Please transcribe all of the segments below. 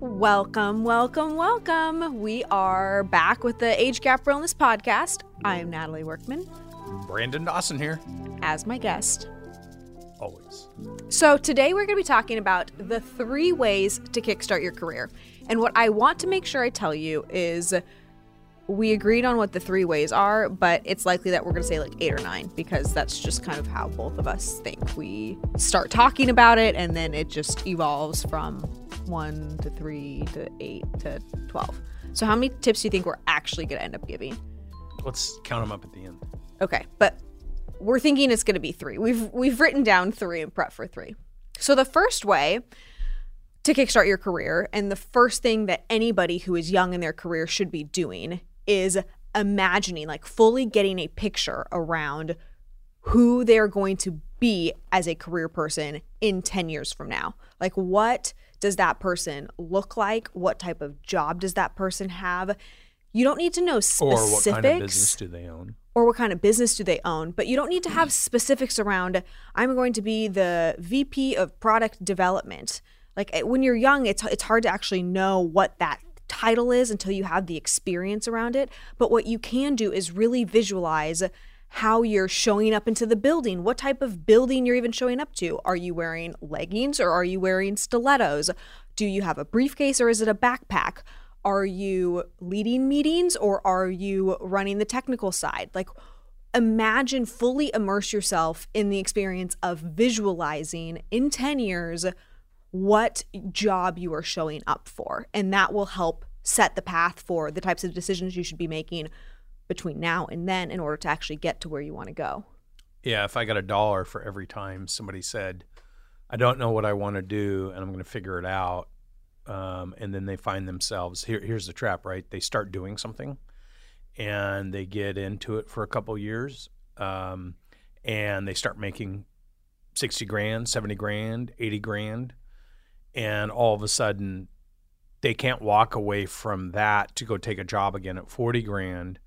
Welcome, welcome, welcome. We are back with the Age Gap Realness podcast. I am Natalie Workman Brandon Dawson here. as my guest. Always. So, today we're going to be talking about the three ways to kickstart your career. And what I want to make sure I tell you is we agreed on what the three ways are, but it's likely that we're going to say like eight or nine because that's just kind of how both of us think. We start talking about it and then it just evolves from one to three to eight to 12. So, how many tips do you think we're actually going to end up giving? Let's count them up at the end. Okay, but we're thinking it's going to be three. We've we've written down three and prep for three. So the first way to kickstart your career, and the first thing that anybody who is young in their career should be doing, is imagining, like fully getting a picture around who they're going to be as a career person in 10 years from now. Like, what does that person look like? What type of job does that person have? You don't need to know specifics. Or what kind of business do they own? or what kind of business do they own but you don't need to have specifics around i'm going to be the vp of product development like eh, when you're young it's it's hard to actually know what that title is until you have the experience around it. But what you can do is really visualize how you're showing up into the building. What type of building you're even showing up to. Are you wearing leggings or are you wearing stilettos? Do you have a briefcase or is it a backpack? Are you leading meetings or are you running the technical side? Like, imagine fully immerse yourself in the experience of visualizing in 10 years what job you are showing up for. And that will help set the path for the types of decisions you should be making between now and then in order to actually get to where you want to go. Yeah, if I got a dollar for every time somebody said, I don't know what I want to do and I'm going to figure it out. Um, and then they find themselves here. Here's the trap, right? They start doing something, and they get into it for a couple years, um, and they start making sixty grand, seventy grand, eighty grand, and all of a sudden, they can't walk away from that to go take a job again at forty grand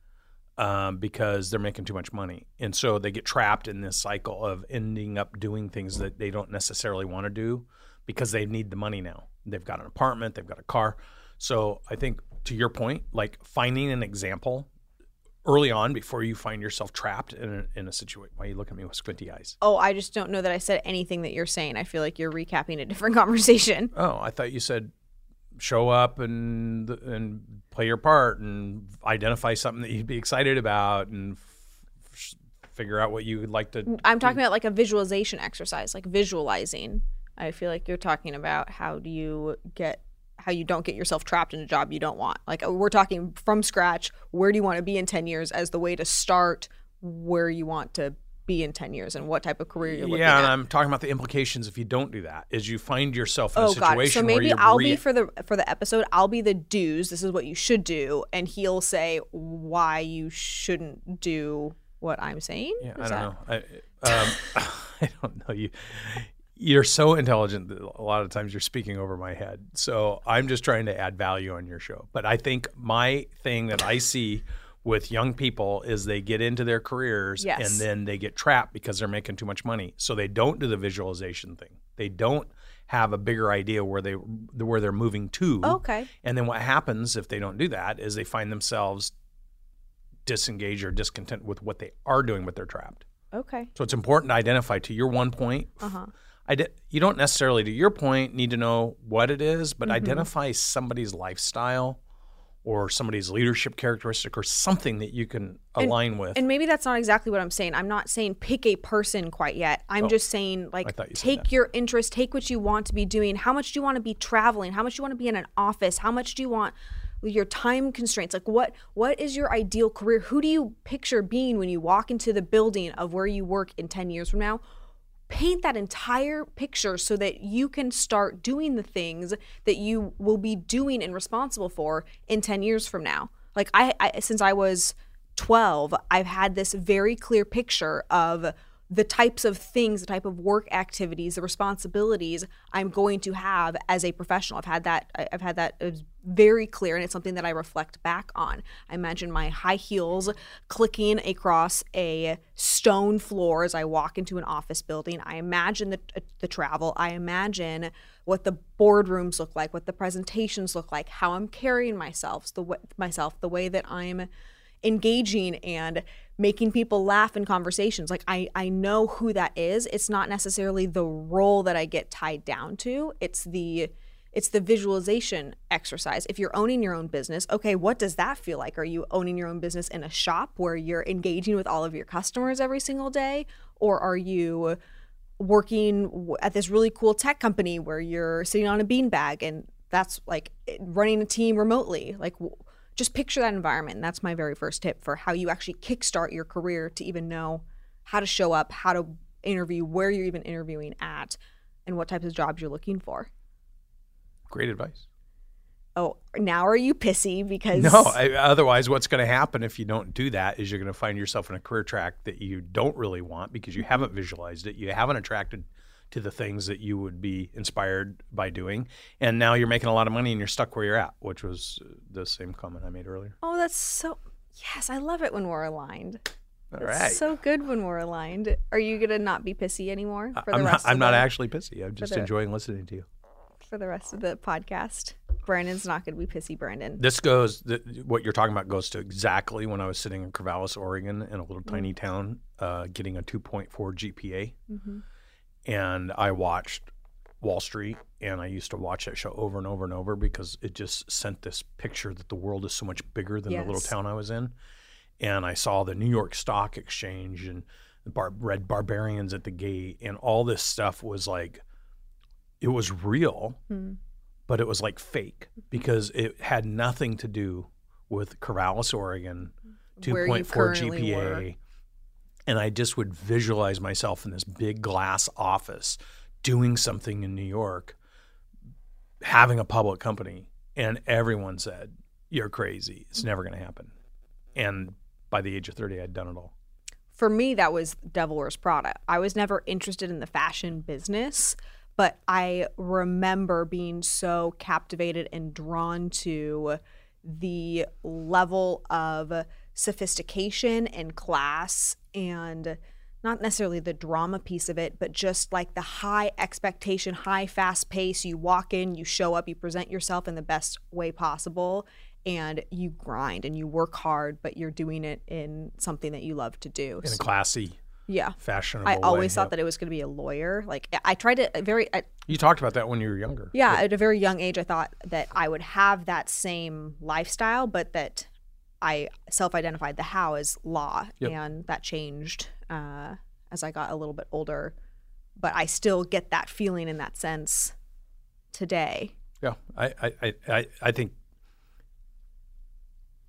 um, because they're making too much money. And so they get trapped in this cycle of ending up doing things that they don't necessarily want to do because they need the money now. They've got an apartment, they've got a car. So I think to your point, like finding an example early on before you find yourself trapped in a, in a situation. Why you look at me with squinty eyes? Oh, I just don't know that I said anything that you're saying. I feel like you're recapping a different conversation. Oh, I thought you said show up and and play your part and identify something that you'd be excited about and f- figure out what you would like to I'm talking about like a visualization exercise, like visualizing. I feel like you're talking about how do you get how you don't get yourself trapped in a job you don't want. Like we're talking from scratch, where do you want to be in 10 years as the way to start where you want to be in 10 years and what type of career you're looking yeah, and. I'm talking about the implications if you don't do that. Is you find yourself in Oh a god. situation So where maybe you're I'll re- be for the for the episode, I'll be the do's. This is what you should do and he'll say why you shouldn't do what I'm saying. Yeah, Is I don't know. I, um, I don't know you. You're so intelligent that a lot of times you're speaking over my head. So I'm just trying to add value on your show. But I think my thing that I see with young people is they get into their careers Yes. and then they get trapped because they're making too much money. So they don't do the visualization thing. They don't have a bigger idea where they where they're moving to. Okay. And then what happens if they don't do that is they find themselves disengaged or discontent with what they are doing, but they're trapped. Okay. So it's important to identify to your one point. Uh-huh. I you don't necessarily, to your point, need to know what it is, Mm-hmm. but identify somebody's lifestyle or somebody's leadership characteristic or something that you can align with. And maybe that's not exactly what I'm saying. I'm not saying pick a person quite yet. I'm just saying like Oh, you take your interest, take what you want to be doing. How much do you want to be traveling? How much do you want to be in an office? How much do you want your time constraints? Like what what is your ideal career? Who do you picture being when you walk into the building of where you work in 10 years from now? Paint that entire picture so that you can start doing the things that you will be doing and responsible for in 10 years from now like i, I since i was 12 i've had this very clear picture of the types of things, the type of work activities, the responsibilities I'm going to have as a professional. I've had that. I've had that very clear, and it's something that I reflect back on. I imagine my high heels clicking across a stone floor as I walk into an office building. I imagine the uh, the travel. I imagine what the boardrooms look like, what the presentations look like, how I'm carrying myself, the way, myself, the way that I'm engaging and making people laugh in conversations. Like I I know who that is. It's not necessarily the role that I get tied down to. It's the it's the visualization exercise. If you're owning your own business, okay, what does that feel like? Are you owning your own business in a shop where you're engaging with all of your customers every single day or are you working at this really cool tech company where you're sitting on a beanbag and that's like running a team remotely? Like just picture that environment. And that's my very first tip for how you actually kickstart your career to even know how to show up, how to interview, where you're even interviewing at, and what types of jobs you're looking for. Great advice. Oh, now are you pissy because no? I, otherwise, what's going to happen if you don't do that is you're going to find yourself in a career track that you don't really want because you haven't visualized it, you haven't attracted to the things that you would be inspired by doing. And now you're making a lot of money and you're stuck where you're at, which was uh, the same comment I made earlier. Oh, that's so. Yes, I love it when we're aligned. All right. So good when we're aligned. Are you gonna not be pissy anymore for the I'm rest? Not, I'm the, not actually pissy. I'm just enjoying listening to you. For the rest of the podcast, Brandon's not gonna be pissy. Brandon. This goes. The, what you're talking about goes to exactly when I was sitting in Corvallis, Oregon, in a little mm-hmm. tiny town, uh, getting a 2.4 GPA. Mm-hmm and I watched Wall Street, and I used to watch that show over and over and over because it just sent this picture that the world is so much bigger than yes. the little town I was in. And I saw the New York Stock Exchange and bar- read Barbarians at the Gate, and all this stuff was like, it was real, mm. but it was like fake because it had nothing to do with Corvallis, Oregon, 2.4 GPA. Were and I just would visualize myself in this big glass office doing something in New York, having a public company. And everyone said, You're crazy. It's never going to happen. And by the age of 30, I'd done it all. For me, that was Devil Wears Prada. I was never interested in the fashion business, but I remember being so captivated and drawn to the level of sophistication and class and not necessarily the drama piece of it, but just like the high expectation, high fast pace. You walk in, you show up, you present yourself in the best way possible, and you grind and you work hard, but you're doing it in something that you love to do. In a classy, yeah, fashionable. I always way. thought yep. that it was going to be a lawyer. Like I tried to very. I, you talked about that when you were younger. Yeah, at a very young age, I thought that I would have that same lifestyle, but that I self-identified the how as law, yep. and that changed uh, as I got a little bit older. But I still get that feeling in that sense today. Yeah, I I, I, I think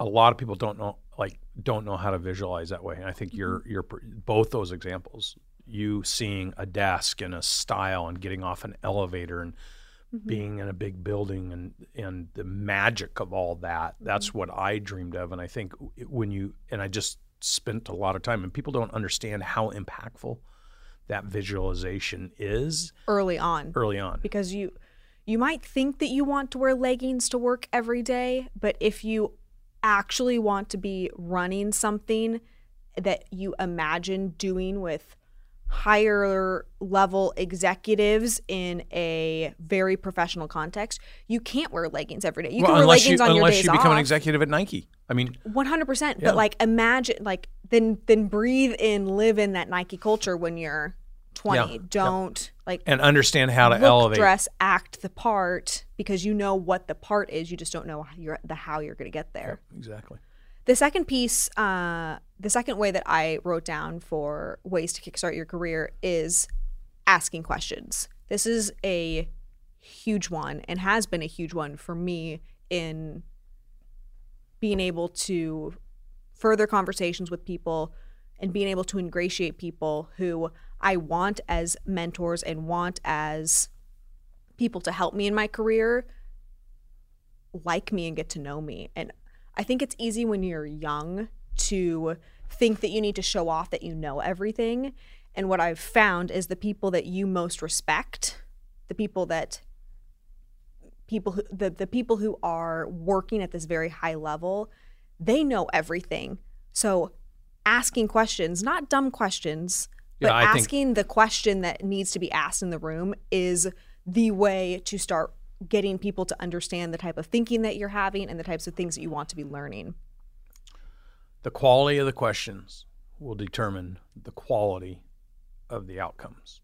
a lot of people don't know like don't know how to visualize that way. And I think mm-hmm. you're you're both those examples. You seeing a desk and a style and getting off an elevator and mm-hmm. being in a big building and and the magic of all that. That's mm-hmm. what I dreamed of, and I think when you and I just spent a lot of time, and people don't understand how impactful that visualization is early on. Early on, because you you might think that you want to wear leggings to work every day, but if you actually want to be running something that you imagine doing with higher level executives in a very professional context, you can't wear leggings every day. You well, can wear leggings you, on your days Unless you become off. an executive at Nike. I mean, 100%. Yeah. But like imagine, like, then then breathe in, live in that Nike culture when you're 20. Yeah. Don't yeah. like and understand how to look, elevate, dress, act the part because you know what the part is. You just don't know how you're, the how you're going to get there. exactly. The second piece, uh, the second way that I wrote down for ways to kickstart your career is asking questions. This is a huge one and has been a huge one for me in being able to further conversations with people and being able to ingratiate people who I want as mentors and want as people to help me in my career like me and get to know me. And I think it's easy when you're young to think that you need to show off that you know everything. And what I've found is the people that you most respect, the people that people who the, the people who are working at this very high level, they know everything. So asking questions, not dumb questions, but Yeah, I think- asking the question that needs to be asked in the room is the way to start getting people to understand the type of thinking that you're having and the types of things that you want to be learning. The quality of the questions will determine the quality of the outcomes.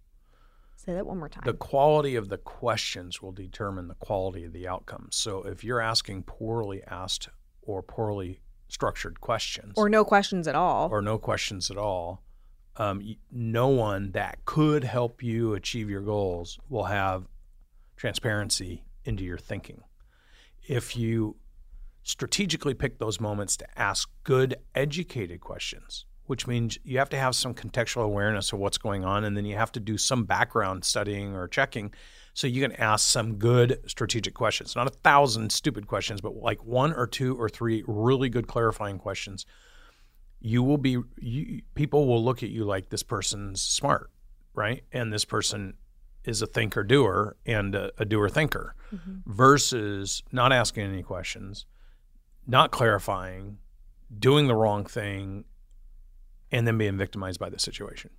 Say that one more time. The quality of the questions will determine the quality of the outcomes. So if you're asking poorly asked or poorly structured questions or no questions at all. or no questions at all, um, no one that could help you achieve your goals will have transparency into your thinking. If you strategically pick those moments to ask good, educated questions, which means you have to have some contextual awareness of what's going on, and then you have to do some background studying or checking so you can ask some good strategic questions. Not a thousand stupid questions, but like one or two or three really good clarifying questions. You will be you, people will look at you like this person's smart right? And this person is a thinker doer and a, a doer thinker mm-hmm. versus not asking any questions not clarifying doing the wrong thing and then being victimized by the situation.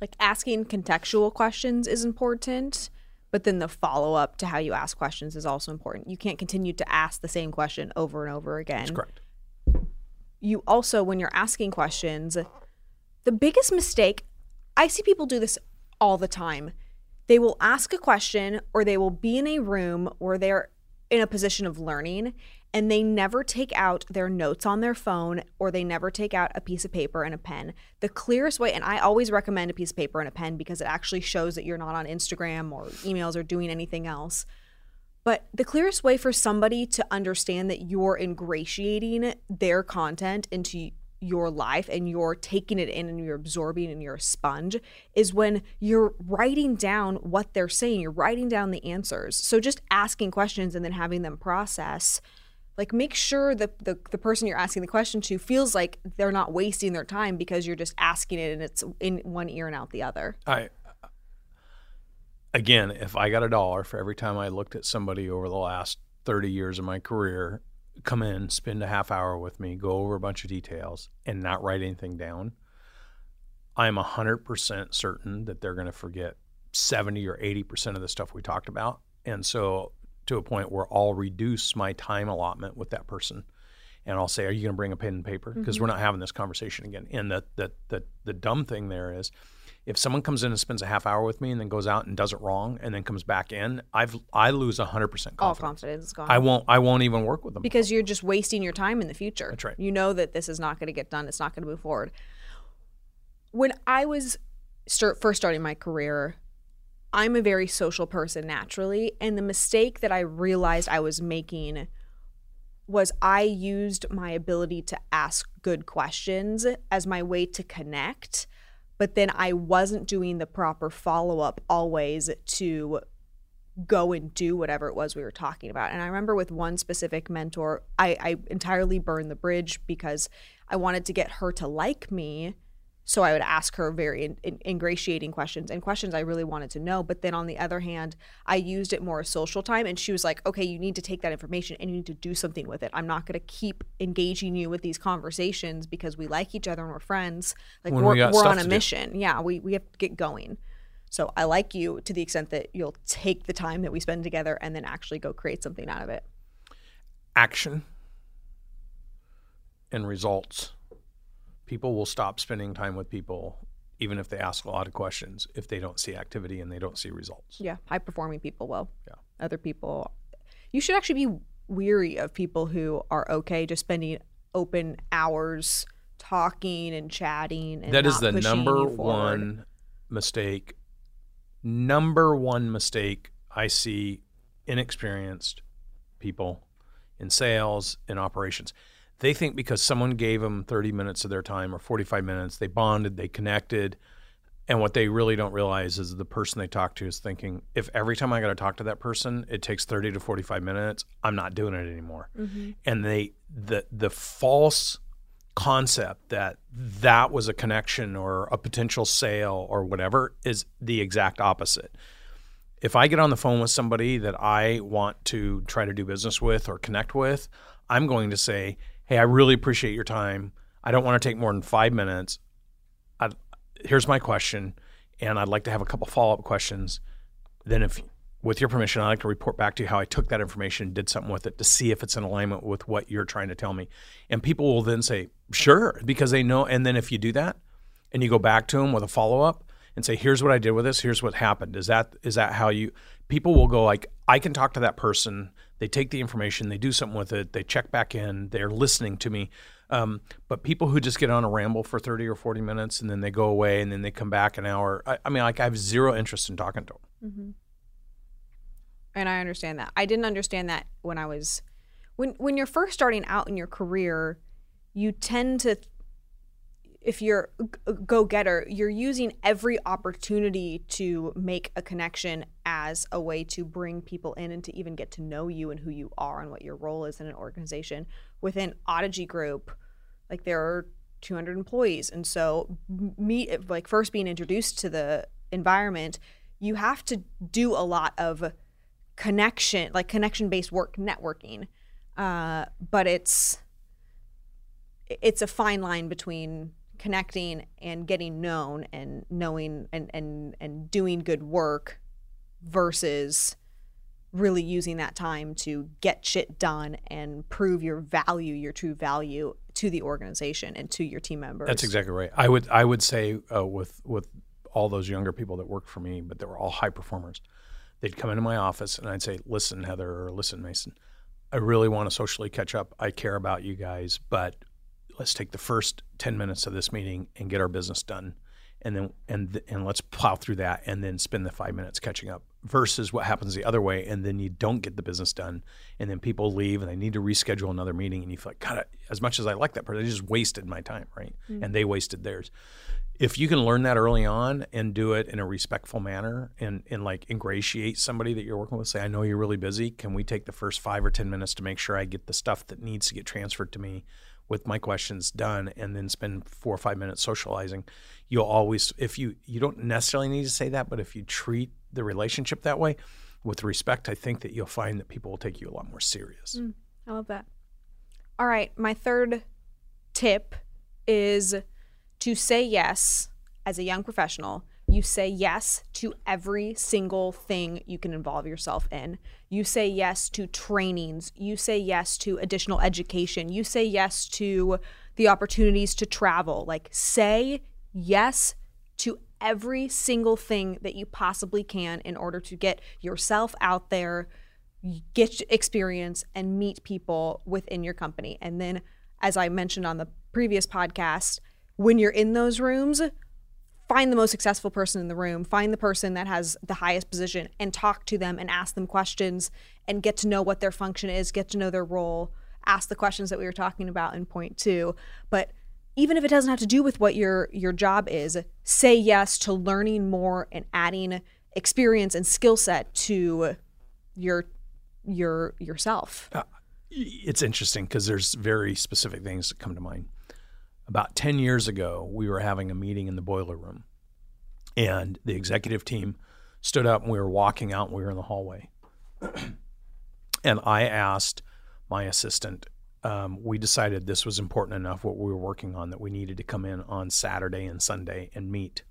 Like asking contextual questions is important, but then the follow up to how you ask questions is also important. You can't continue to ask the same question over and over again. that's correct you also when you're asking questions the biggest mistake i see people do this all the time they will ask a question or they will be in a room where they're in a position of learning and they never take out their notes on their phone or they never take out a piece of paper and a pen the clearest way and i always recommend a piece of paper and a pen because it actually shows that you're not on instagram or emails or doing anything else but the clearest way for somebody to understand that you're ingratiating their content into your life and you're taking it in and you're absorbing and you're a sponge is when you're writing down what they're saying. You're writing down the answers. So just asking questions and then having them process. Like make sure that the, the person you're asking the question to feels like they're not wasting their time because you're just asking it and it's in one ear and out the other. I again, if I got a dollar for every time I looked at somebody over the last 30 years of my career, come in, spend a half hour with me, go over a bunch of details and not write anything down, I'm 100% certain that they're going to forget 70 or 80% of the stuff we talked about. And so to a point where I'll reduce my time allotment with that person and I'll say, "Are you going to bring a pen and paper? Mm-hmm. Because we're not having this conversation again." And the, the the the dumb thing there is, if someone comes in and spends a half hour with me and then goes out and does it wrong and then comes back in, I've I lose hundred percent All confidence. confidence is gone. I won't I won't even work with them. because you're just wasting your time in the future. That's right. You know that this is not going to get done. It's not going to move forward. When I was start, first starting my career, I'm a very social person naturally, and the mistake that I realized I was making was I used my ability to ask good questions as my way to connect, but then I wasn't doing the proper follow up always to go and do whatever it was we were talking about. And I remember with one specific mentor, I, I entirely burned the bridge because I wanted to get her to like me. So I would ask her very in, in, ingratiating questions and questions I really wanted to know. But then on the other hand, I used it more as social time. And she was like, okay, you need to take that information and you need to do something with it. I'm not going to keep engaging you with these conversations because we like each other and we're friends. Like When we we're, got we're on a to do. mission. Yeah, we, we have to get going. So I like you to the extent that you'll take the time that we spend together and then actually go create something out of it. Action and results. People will stop spending time with people even if they ask a lot of questions if they don't see activity and they don't see results. Yeah, high performing people will. Yeah. Other people, you should actually be weary of people who are okay just spending open hours talking and chatting. And That is the number one mistake. Number one mistake I see inexperienced people in sales and operations. They think because someone gave them 30 minutes of their time or 45 minutes, they bonded, they connected. And what they really don't realize is the person they talk to is thinking, if every time I got to talk to that person, it takes 30 to 45 minutes, I'm not doing it anymore. Mm-hmm. And they the the false concept that that was a connection or a potential sale or whatever is the exact opposite. If I get on the phone with somebody that I want to try to do business with or connect with, I'm going to say, "Hey, I really appreciate your time. I don't want to take more than 5 minutes. i here's my question and I'd like to have a couple follow-up questions. Then if with your permission, I'd like to report back to you how I took that information and did something with it to see if it's in alignment with what you're trying to tell me. And people will then say, sure, because they know. And then if you do that and you go back to them with a follow up and say, here's what I did with this, here's what happened. Is that is that how you people will go like, I can talk to that person. They take the information, they do something with it, they check back in, they're listening to me. Um, but people who just get on a ramble for 30 or 40 minutes and then they go away and then they come back an hour, I, I mean, like I have zero interest in talking to them. Mm-hmm and I understand that. I didn't understand that when I was when when you're first starting out in your career, you tend to if you're a go-getter, you're using every opportunity to make a connection as a way to bring people in and to even get to know you and who you are and what your role is in an organization. Within Audigy Group, like there are 200 employees, and so me like first being introduced to the environment, you have to do a lot of connection, like connection based work, networking. Uh, but it's it's a fine line between connecting and getting known and knowing and and and doing good work versus really using that time to get shit done and prove your value, your true value to the organization and to your team members. That's exactly right. I would I would say uh, with with all those younger people that worked for me, but they were all high performers they'd come into my office and I'd say, "Listen, Heather, or listen, Mason, I really want to socially catch up. I care about you guys, but let's take the first 10 minutes of this meeting and get our business done. And then and and let's plow through that and then spend the 5 minutes catching up versus what happens the other way. And then you don't get the business done. And then people leave and they need to reschedule another meeting. And you feel like god as much as I like that person I just wasted my time right? Mm-hmm. and they wasted theirs. If you can learn that early on and do it in a respectful manner and, and like ingratiate somebody that you're working with, say, I know you're really busy. Can we take the first five or 10 minutes to make sure I get the stuff that needs to get transferred to me with my questions done and then spend four or five minutes socializing? You'll always, if you, you don't necessarily need to say that, but if you treat the relationship that way with respect, I think that you'll find that people will take you a lot more serious. Mm, I love that. All right. My third tip is to say yes as a young professional, you say yes to every single thing you can involve yourself in. You say yes to trainings. You say yes to additional education. You say yes to the opportunities to travel. Like, say yes to every single thing that you possibly can in order to get yourself out there, get experience, and meet people within your company. And then, as I mentioned on the previous podcast, when you're in those rooms, find the most successful person in the room, find the person that has the highest position and talk to them and ask them questions and get to know what their function is, get to know their role, ask the questions that we were talking about in point 2. But even if it doesn't have to do with what your your job is, say yes to learning more and adding experience and skill set to your your yourself. Uh, it's interesting because there's very specific things that come to mind about 10 years ago, we were having a meeting in the boiler room, and the executive team stood up and we were walking out and we were in the hallway. and I asked my assistant, um, we decided this was important enough what we were working on that we needed to come in on Saturday and Sunday and meet.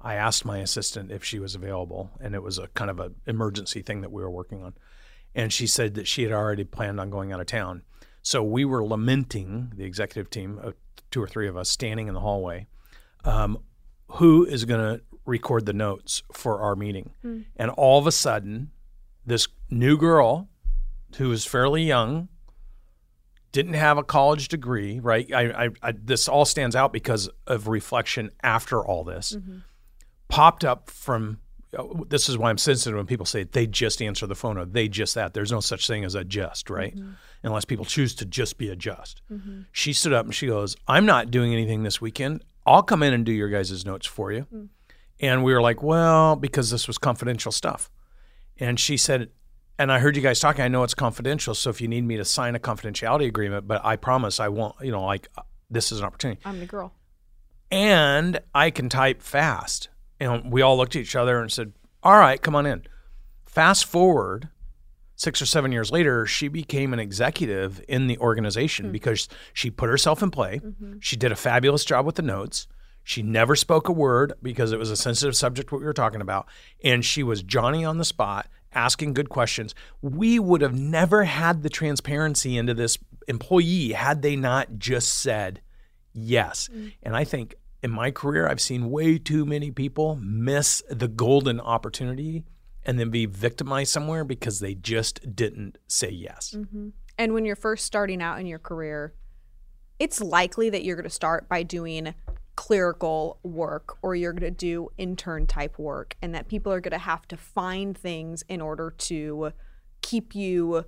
I asked my assistant if she was available, and it was a kind of an emergency thing that we were working on. And she said that she had already planned on going out of town. So we were lamenting the executive team, two or three of us standing in the hallway. Um, who is going to record the notes for our meeting? Mm. And all of a sudden, this new girl who was fairly young, didn't have a college degree, right? I, I, I, this all stands out because of reflection after all this. Mm-hmm. Popped up from this is why I'm sensitive when people say they just answer the phone or they just that. There's no such thing as a just, right? Mm-hmm. Unless people choose to just be a just. Mm-hmm. She stood up and she goes, I'm not doing anything this weekend. I'll come in and do your guys' notes for you. Mm. And we were like, well, because this was confidential stuff. And she said, and I heard you guys talking. I know it's confidential. So if you need me to sign a confidentiality agreement, but I promise I won't, you know, like this is an opportunity. I'm the girl. And I can type fast. And we all looked at each other and said, All right, come on in. Fast forward six or seven years later, she became an executive in the organization hmm. because she put herself in play. Mm-hmm. She did a fabulous job with the notes. She never spoke a word because it was a sensitive subject, what we were talking about. And she was Johnny on the spot, asking good questions. We would have never had the transparency into this employee had they not just said yes. Mm. And I think in my career, I've seen way too many people miss the golden opportunity and then be victimized somewhere because they just didn't say yes. Mm-hmm. And when you're first starting out in your career, it's likely that you're going to start by doing clerical work or you're going to do intern type work and that people are going to have to find things in order to keep you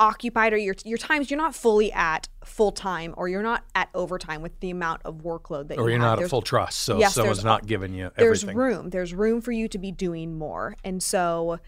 occupied or your your times you're not fully at full time or you're not at overtime with the amount of workload that Or you you're have. not There's- at full trust, so Yes, someone's not giving you there's room. There's room for you to be doing more. And so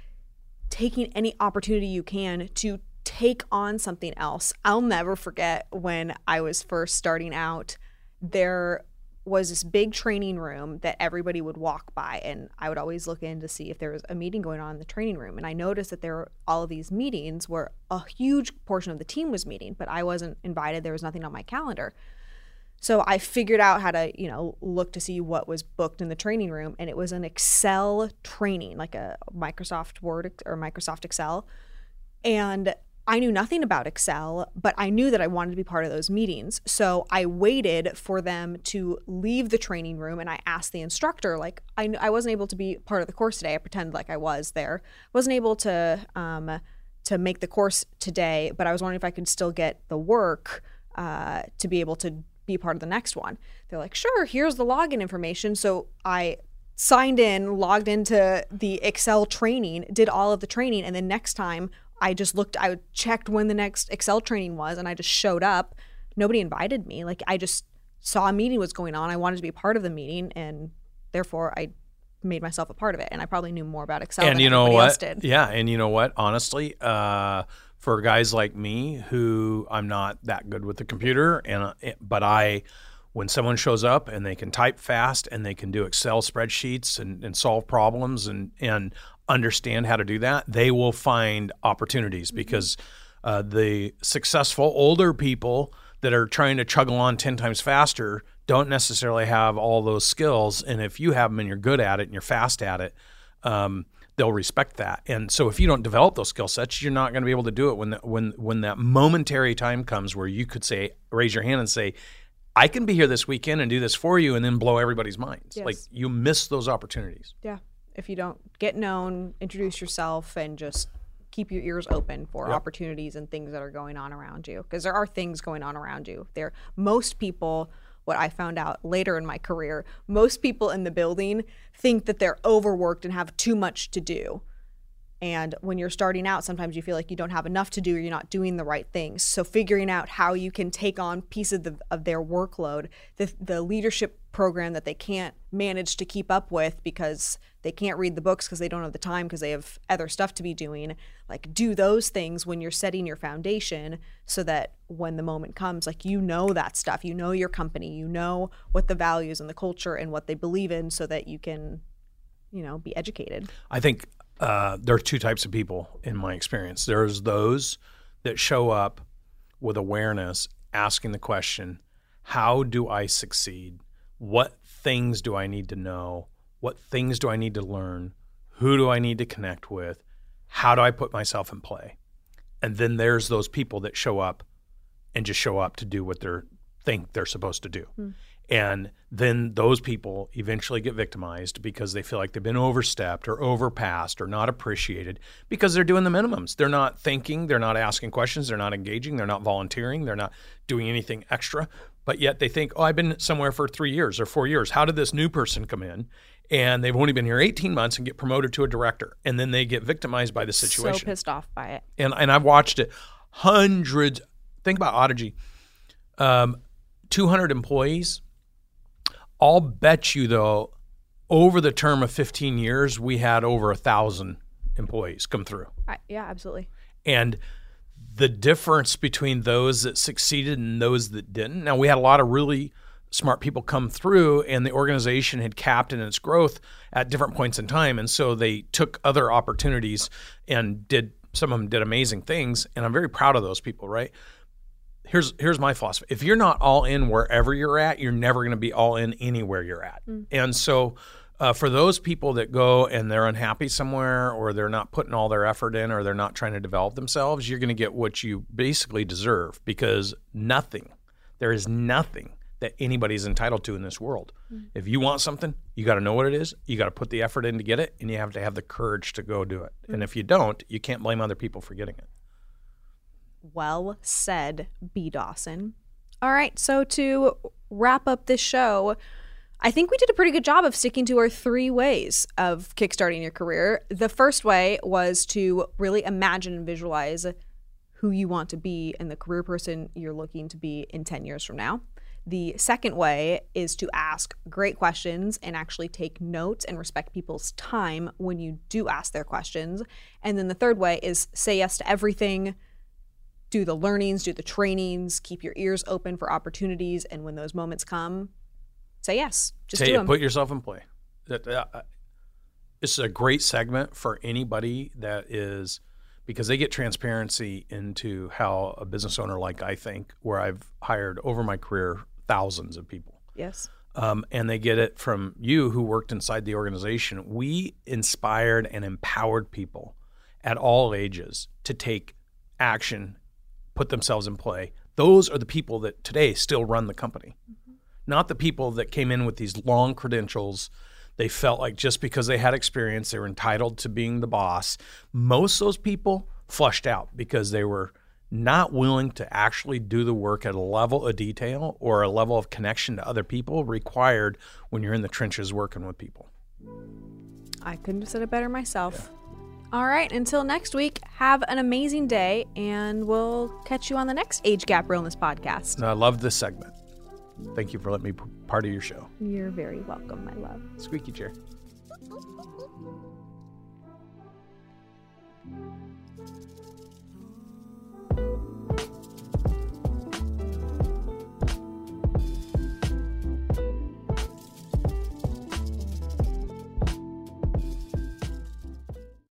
taking any opportunity you can to take on something else. I'll never forget when i was first starting out there was this big training room that everybody would walk by and i would always look in to see if there was a meeting going on in the training room. And i noticed that there were all of these meetings where a huge portion of the team was meeting but i wasn't invited. There was nothing on my calendar. So I figured out how to, you know, look to see what was booked in the training room, and it was an Excel training, like a Microsoft Word or Microsoft Excel. And I knew nothing about Excel, but I knew that I wanted to be part of those meetings. So I waited for them to leave the training room, and I asked the instructor, like, I, I wasn't able to be part of the course today. I pretended like I was there. wasn't able to um, to make the course today, but I was wondering if I could still get the work uh, to be able to be part of the next one. They're like, sure, here's the login information. So I signed in, logged into the Excel training, did all of the training, and then next time I just looked, I checked when the next Excel training was, and I just showed up. Nobody invited me. Like I just saw a meeting was going on. I wanted to be part of the meeting, and therefore I made myself a part of it. And I probably knew more about Excel and than you know what? did. Yeah, and you know what? Honestly, uh, for guys like me who I'm not that good with the computer, and uh, but I, when someone shows up and they can type fast and they can do Excel spreadsheets and, and solve problems and and understand how to do that, they will find opportunities because uh, the successful older people that are trying to chug along 10 times faster don't necessarily have all those skills. And if you have them and you're good at it and you're fast at it, um, they'll respect that. And so if you don't develop those skill sets, you're not going to be able to do it when the, when when that momentary time comes where you could say raise your hand and say I can be here this weekend and do this for you and then blow everybody's minds. Yes. Like you miss those opportunities. Yeah. If you don't get known, introduce yourself and just keep your ears open for opportunities and things that are going on around you because there are things going on around you. There most people what I found out later in my career, most people in the building think that they're overworked and have too much to do. And when you're starting out, sometimes you feel like you don't have enough to do or you're not doing the right things. So figuring out how you can take on pieces of, of their workload, the, the leadership program that they can't manage to keep up with because they can't read the books because they don't have the time because they have other stuff to be doing. Like do those things when you're setting your foundation so that when the moment comes, like you know that stuff, you know your company, you know what the values and the culture and what they believe in so that you can, you know, be educated. I think uh, there are two types of people in my experience. There's those that show up with awareness, asking the question, How do I succeed? What things do I need to know? What things do I need to learn? Who do I need to connect with? How do I put myself in play? And then there's those people that show up and just show up to do what they think they're supposed to do. And then those people eventually get victimized because they feel like they've been overstepped or overpassed or not appreciated because they're doing the minimums. They're not thinking, they're not asking questions, they're not engaging, they're not volunteering, they're not doing anything extra. But yet they think, oh, I've been somewhere for three years or four years. How did this new person come in? And they've only been here 18 months and get promoted to a director. And then they get victimized by the situation So pissed off by it. and and I've watched it hundreds. Think about Audigy, um, two hundred employees. I'll bet you though, over the term of fifteen years, we had over a thousand employees come through, I, yeah, absolutely. and the difference between those that succeeded and those that didn't. Now we had a lot of really smart people come through and the organization had capped in its growth at different points in time and so they took other opportunities and did some of them did amazing things and I'm very proud of those people, right? Here's here's my philosophy. If you're not all in wherever you're at, you're never going to be all in anywhere you're at. Mm. And so uh, for those people that go and they're unhappy somewhere or they're not putting all their effort in or they're not trying to develop themselves, you're going to get what you basically deserve because nothing, there is nothing that anybody's entitled to in this world. Mm-hmm. If you want something, you got to know what it is. You got to put the effort in to get it, and you have to have the courage to go do it. Mm-hmm. And if you don't, you can't blame other people for getting it. Well said, B. Dawson. All right, so to wrap up this show, I think we did a pretty good job of sticking to our three ways of kickstarting your career. The first way was to really imagine and visualize who you want to be and the career person you're looking to be in 10 years from now. The second way is to ask great questions and actually take notes and respect people's time when you do ask their questions. And then the third way is say yes to everything, do the learnings, do the trainings, keep your ears open for opportunities. And when those moments come, say yes. Just say do them. Put yourself in play. That uh, uh, this is a great segment for anybody that is because they get transparency into how a business owner like I think, where I've hired over my career thousands of people. Yes. Um, and they get it from you who worked inside the organization. We inspired and empowered people at all ages to take action, put themselves in play. Those are the people that today still run the company, mm-hmm. not the people that came in with these long credentials. They felt like just because they had experience, they were entitled to being the boss. Most of those people flushed out because they were not willing to actually do the work at a level of detail or a level of connection to other people required when you're in the trenches working with people. I couldn't have said it better myself. Yeah. All right, until next week, have an amazing day, and we'll catch you on the next Age Gap Realness podcast. I love this segment. Thank you for letting me be part of your show. You're very welcome, my love. Squeaky chair.